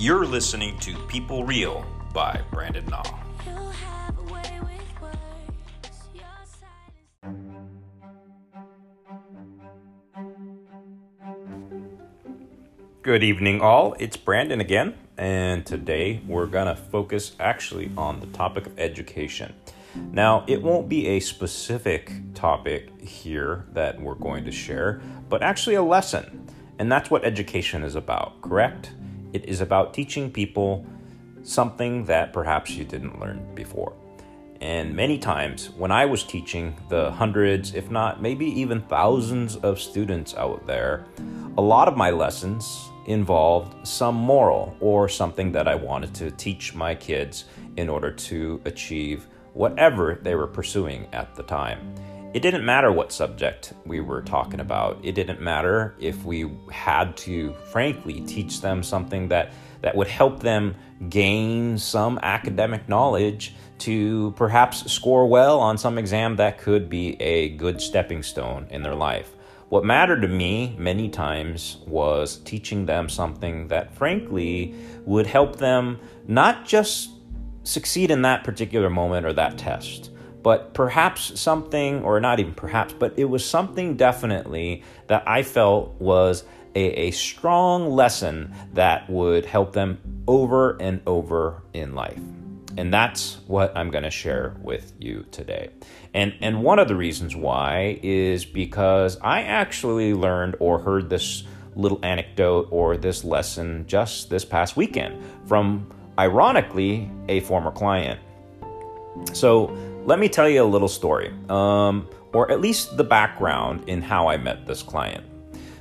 You're listening to People Real by Brandon Naw. Good evening, all. It's Brandon again, and today we're going to focus actually on the topic of education. Now, it won't be a specific topic here that we're going to share, but actually a lesson. And that's what education is about, correct? It is about teaching people something that perhaps you didn't learn before. And many times when I was teaching the hundreds, if not maybe even thousands of students out there, a lot of my lessons involved some moral or something that I wanted to teach my kids in order to achieve whatever they were pursuing at the time. It didn't matter what subject we were talking about. It didn't matter if we had to, frankly, teach them something that, that would help them gain some academic knowledge to perhaps score well on some exam that could be a good stepping stone in their life. What mattered to me many times was teaching them something that, frankly, would help them not just succeed in that particular moment or that test, but perhaps something, or not even perhaps, but it was something definitely that I felt was a, a strong lesson that would help them over and over in life. And that's what I'm going to share with you today. And and one of the reasons why is because I actually learned or heard this little anecdote or this lesson just this past weekend from ironically a former client. So, let me tell you a little story, um, or at least the background in how I met this client.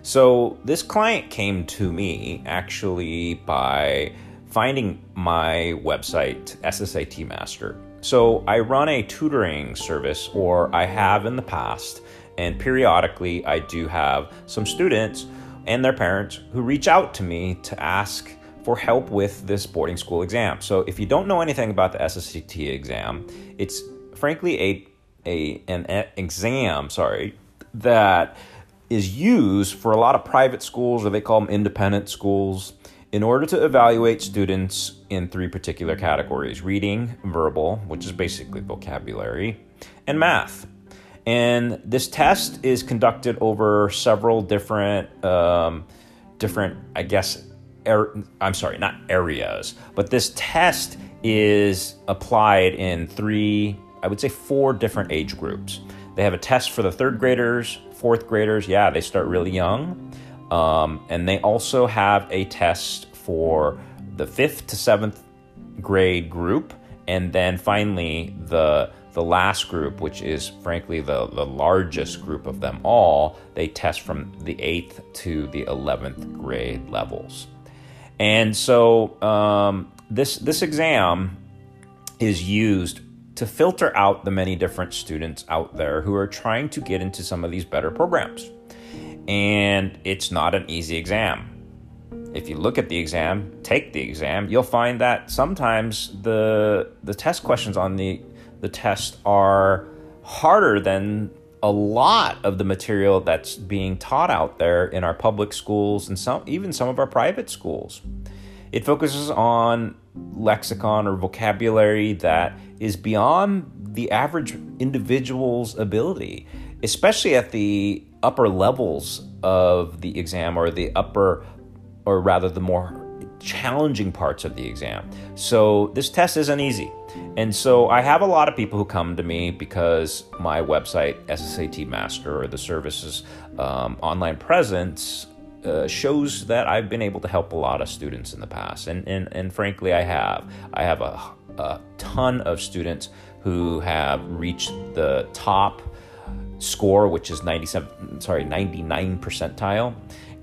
So, this client came to me actually by finding my website, SSAT Master. So, I run a tutoring service, or I have in the past, and periodically I do have some students and their parents who reach out to me to ask for help with this boarding school exam. So, if you don't know anything about the SSAT exam, it's frankly a a an exam, sorry, that is used for a lot of private schools or they call them independent schools in order to evaluate students in three particular categories reading, verbal, which is basically vocabulary, and math. And this test is conducted over several different, um, different, I guess, er- I'm sorry, not areas, but this test is applied in three I would say four different age groups. They have a test for the third graders, fourth graders. Yeah, they start really young. Um, and they also have a test for the fifth to seventh grade group. And then finally, the the last group, which is frankly the, the largest group of them all, they test from the 8th to the 11th grade levels. And so um, this, this exam is used to filter out the many different students out there who are trying to get into some of these better programs. And it's not an easy exam. If you look at the exam, take the exam, you'll find that sometimes the the test questions on the the test are harder than a lot of the material that's being taught out there in our public schools and some even some of our private schools. It focuses on lexicon or vocabulary that is beyond the average individual's ability, especially at the upper levels of the exam or the upper, or rather, the more challenging parts of the exam. So, this test isn't easy. And so, I have a lot of people who come to me because my website, SSAT Master, or the service's um, online presence uh, shows that I've been able to help a lot of students in the past, and and, and frankly, I have. I have a, a ton of students who have reached the top score, which is 97, sorry, 99 percentile,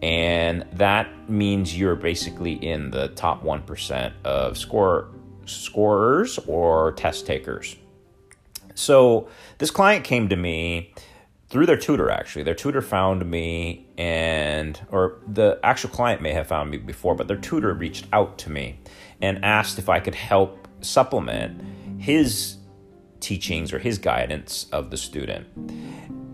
and that means you're basically in the top one percent of score scorers or test takers. So this client came to me through their tutor actually their tutor found me and or the actual client may have found me before but their tutor reached out to me and asked if i could help supplement his teachings or his guidance of the student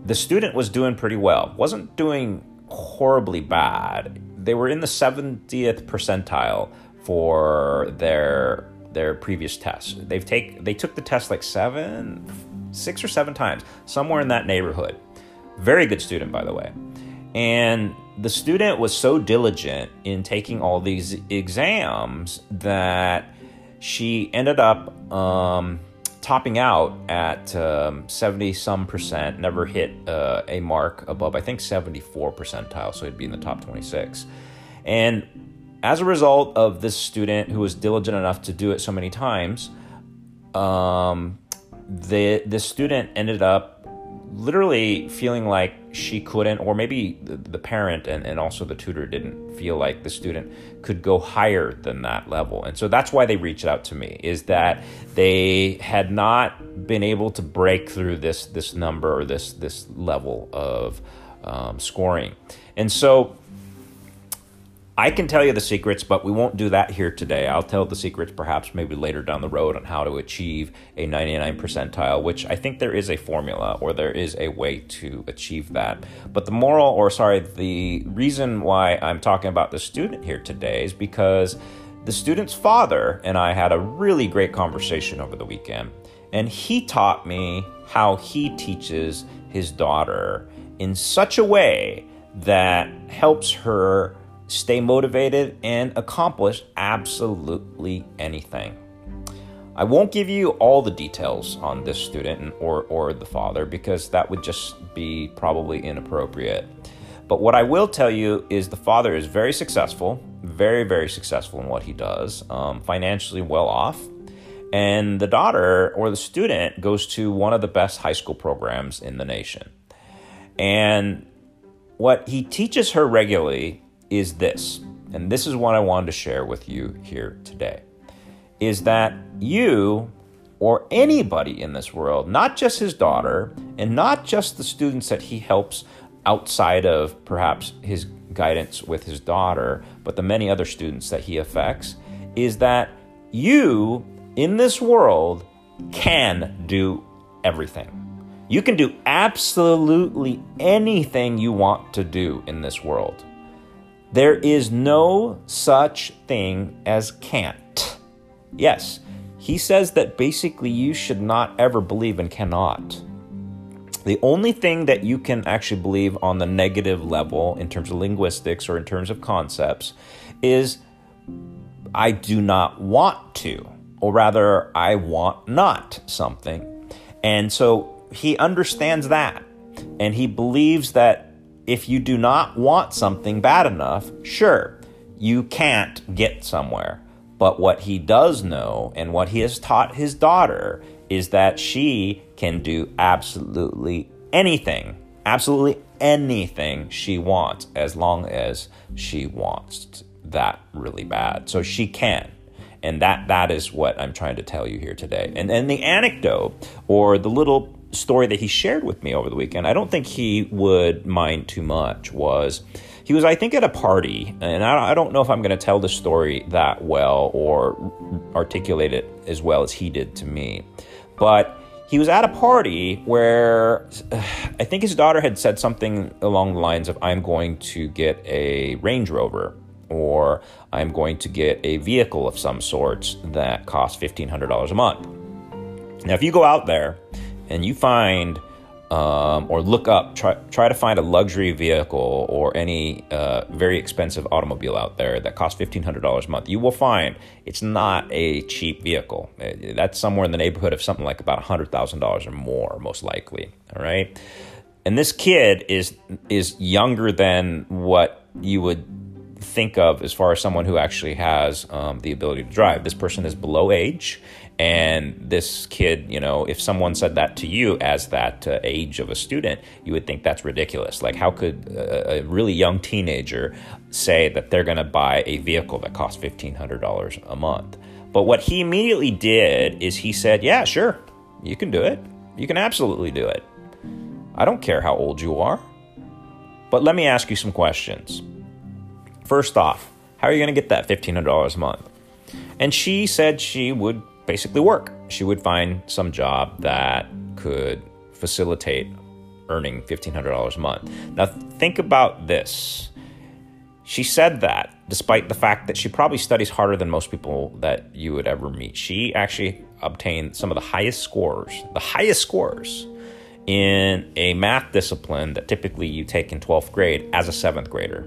the student was doing pretty well wasn't doing horribly bad they were in the 70th percentile for their their previous tests. They've take they took the test like seven, six or seven times, somewhere in that neighborhood. Very good student, by the way. And the student was so diligent in taking all these exams that she ended up um, topping out at um, 70 some percent, never hit uh, a mark above, I think, 74 percentile, so it'd be in the top 26. And as a result of this student who was diligent enough to do it so many times, um, the this student ended up literally feeling like she couldn't, or maybe the, the parent and, and also the tutor didn't feel like the student could go higher than that level. And so that's why they reached out to me, is that they had not been able to break through this this number or this this level of um, scoring. And so I can tell you the secrets, but we won't do that here today. I'll tell the secrets perhaps maybe later down the road on how to achieve a 99 percentile, which I think there is a formula or there is a way to achieve that. But the moral, or sorry, the reason why I'm talking about the student here today is because the student's father and I had a really great conversation over the weekend. And he taught me how he teaches his daughter in such a way that helps her stay motivated, and accomplish absolutely anything. I won't give you all the details on this student or, or the father because that would just be probably inappropriate. But what I will tell you is the father is very successful, very, very successful in what he does, um, financially well off. And the daughter or the student goes to one of the best high school programs in the nation. And what he teaches her regularly is this, and this is what I wanted to share with you here today, is that you or anybody in this world, not just his daughter and not just the students that he helps outside of perhaps his guidance with his daughter, but the many other students that he affects, is that you in this world can do everything. You can do absolutely anything you want to do in this world. There is no such thing as can't. Yes, he says that basically you should not ever believe in cannot. The only thing that you can actually believe on the negative level in terms of linguistics or in terms of concepts is I do not want to, or rather, I want not something. And so he understands that. And he believes that if you do not want something bad enough, sure, you can't get somewhere. But what he does know and what he has taught his daughter is that she can do absolutely anything, absolutely anything she wants as long as she wants that really bad. So she can. And that that is what I'm trying to tell you here today. And and the anecdote or the little story that he shared with me over the weekend, I don't think he would mind too much, was he was, I think, at a party, and I don't know if I'm going to tell the story that well or articulate it as well as he did to me, but he was at a party where I think his daughter had said something along the lines of, I'm going to get a Range Rover or I'm going to get a vehicle of some sorts that costs $1,500 a month. Now, if you go out there and you find um, or look up, try, try to find a luxury vehicle or any uh, very expensive automobile out there that costs $1,500 a month, you will find it's not a cheap vehicle. Uh, that's somewhere in the neighborhood of something like about $100,000 or more, most likely. All right. And this kid is is younger than what you would think of as far as someone who actually has um, the ability to drive. This person is below age, and this kid, you know, if someone said that to you as that uh, age of a student, you would think that's ridiculous. Like, how could a, a really young teenager say that they're going to buy a vehicle that costs $1,500 a month? But what he immediately did is he said, Yeah, sure, you can do it. You can absolutely do it. I don't care how old you are. But let me ask you some questions. First off, how are you going to get that $1,500 a month? And she said she would basically work. She would find some job that could facilitate earning $1,500 a month. Now, think about this. she said that despite the fact that she probably studies harder than most people that you would ever meet. She actually obtained some of the highest scores, the highest scores in a math discipline that typically you take in 12th grade as a seventh grader.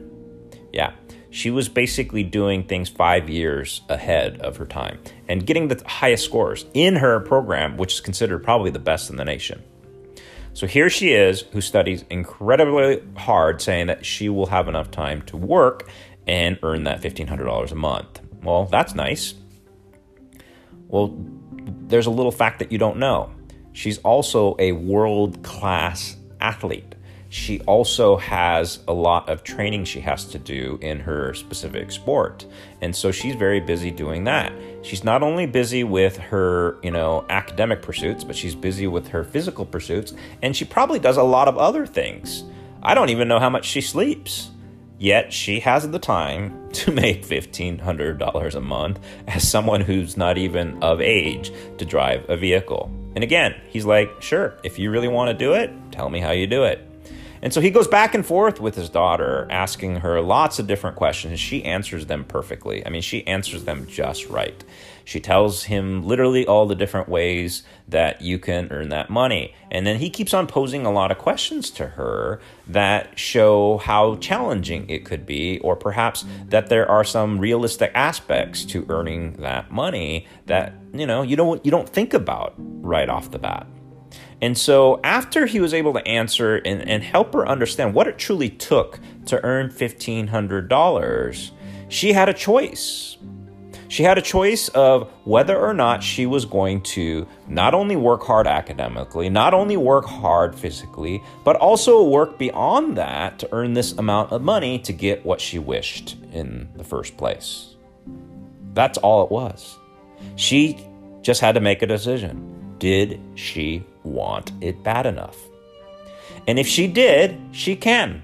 Yeah, she was basically doing things five years ahead of her time and getting the highest scores in her program, which is considered probably the best in the nation. So here she is, who studies incredibly hard, saying that she will have enough time to work and earn that $1,500 a month. Well, that's nice. Well, there's a little fact that you don't know. She's also a world class athlete she also has a lot of training she has to do in her specific sport. And so she's very busy doing that. She's not only busy with her, you know, academic pursuits, but she's busy with her physical pursuits, and she probably does a lot of other things. I don't even know how much she sleeps. Yet she has the time to make $1,500 a month as someone who's not even of age to drive a vehicle. And again, he's like, sure, if you really want to do it, tell me how you do it. And so he goes back and forth with his daughter, asking her lots of different questions, she answers them perfectly. I mean, she answers them just right. She tells him literally all the different ways that you can earn that money. And then he keeps on posing a lot of questions to her that show how challenging it could be, or perhaps that there are some realistic aspects to earning that money that, you know, you don't you don't think about right off the bat. And so, after he was able to answer and, and help her understand what it truly took to earn $1,500, she had a choice. She had a choice of whether or not she was going to not only work hard academically, not only work hard physically, but also work beyond that to earn this amount of money to get what she wished in the first place. That's all it was. She just had to make a decision. Did she want it bad enough? And if she did, she can.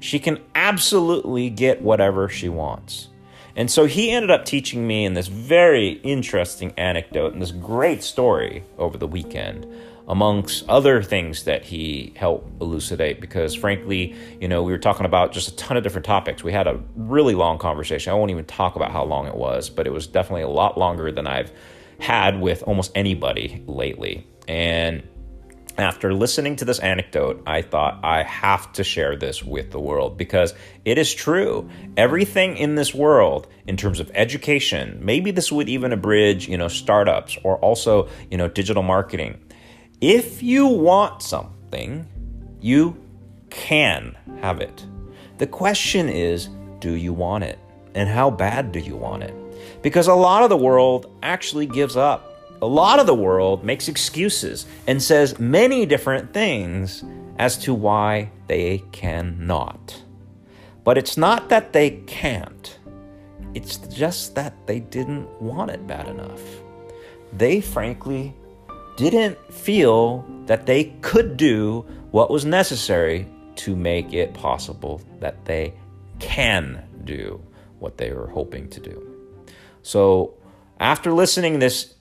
She can absolutely get whatever she wants. And so he ended up teaching me in this very interesting anecdote and this great story over the weekend, amongst other things that he helped elucidate. Because frankly, you know, we were talking about just a ton of different topics. We had a really long conversation. I won't even talk about how long it was, but it was definitely a lot longer than I've had with almost anybody lately. And after listening to this anecdote, I thought I have to share this with the world because it is true. Everything in this world, in terms of education, maybe this would even abridge, you know, startups or also, you know, digital marketing. If you want something, you can have it. The question is, do you want it? And how bad do you want it? Because a lot of the world actually gives up a lot of the world makes excuses and says many different things as to why they cannot. But it's not that they can't, it's just that they didn't want it bad enough. They frankly didn't feel that they could do what was necessary to make it possible that they can do what they were hoping to do. So, after listening this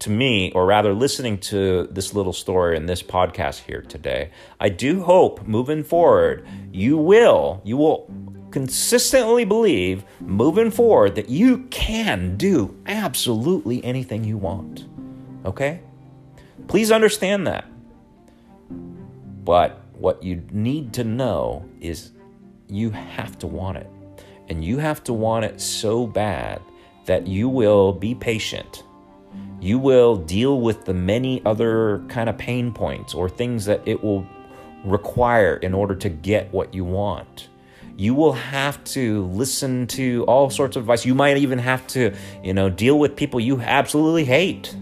to me, or rather listening to this little story in this podcast here today, I do hope moving forward, you will, you will consistently believe moving forward that you can do absolutely anything you want. Okay? Please understand that. But what you need to know is you have to want it. And you have to want it so bad that you will be patient you will deal with the many other kind of pain points or things that it will require in order to get what you want. You will have to listen to all sorts of advice. You might even have to, you know, deal with people you absolutely hate.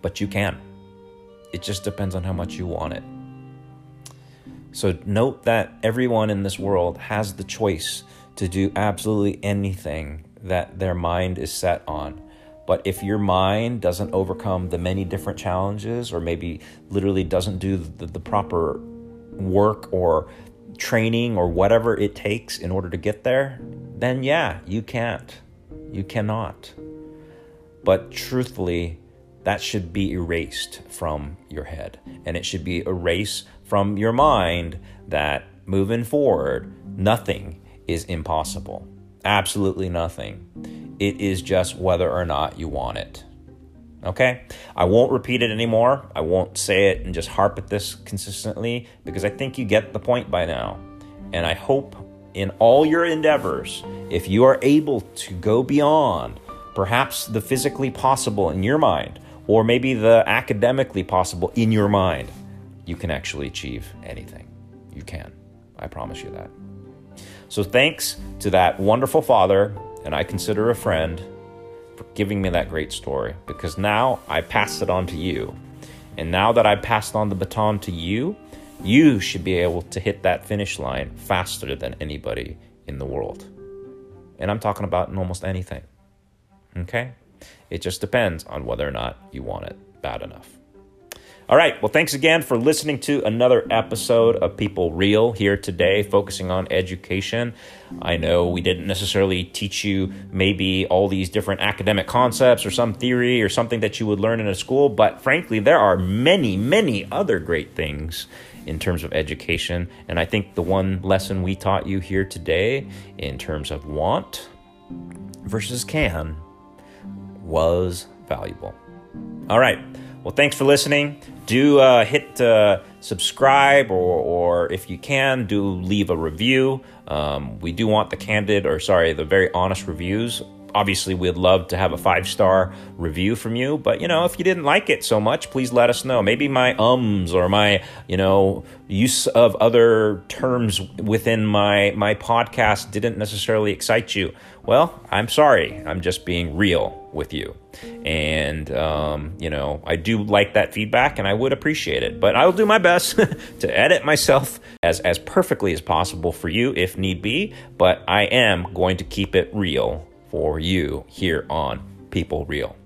But you can. It just depends on how much you want it. So note that everyone in this world has the choice to do absolutely anything that their mind is set on. But if your mind doesn't overcome the many different challenges, or maybe literally doesn't do the, the proper work or training or whatever it takes in order to get there, then yeah, you can't. You cannot. But truthfully, that should be erased from your head. And it should be erased from your mind that moving forward, nothing is impossible. Absolutely nothing. It is just whether or not you want it. Okay? I won't repeat it anymore. I won't say it and just harp at this consistently because I think you get the point by now. And I hope in all your endeavors, if you are able to go beyond perhaps the physically possible in your mind, or maybe the academically possible in your mind, you can actually achieve anything. You can. I promise you that. So, thanks to that wonderful father, and I consider a friend, for giving me that great story because now I pass it on to you. And now that I passed on the baton to you, you should be able to hit that finish line faster than anybody in the world. And I'm talking about in almost anything. Okay? It just depends on whether or not you want it bad enough. All right. Well, thanks again for listening to another episode of People Real here today, focusing on education. I know we didn't necessarily teach you maybe all these different academic concepts or some theory or something that you would learn in a school, but frankly, there are many, many other great things in terms of education. And I think the one lesson we taught you here today in terms of want versus can was valuable. All right. Well, thanks for listening. Do uh, hit uh, subscribe, or, or if you can, do leave a review. Um, we do want the candid, or sorry, the very honest reviews obviously we'd love to have a five star review from you but you know if you didn't like it so much please let us know. Maybe my ums or my you know use of other terms within my my podcast didn't necessarily excite you. Well i'm sorry. I'm just being real with you. And um, you know i do like that feedback and i would appreciate it but i'll do my best to edit myself as as perfectly as possible for you if need be but i am going to keep it real for you here on People Real.